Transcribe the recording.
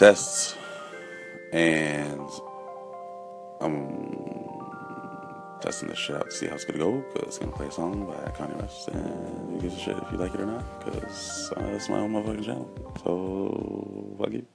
tests, and I'm testing this shit out to see how it's gonna go. Cause it's gonna play a song by Kanye West, and who gives a shit if you like it or not? Cause uh, it's my own motherfucking channel. So fuck you.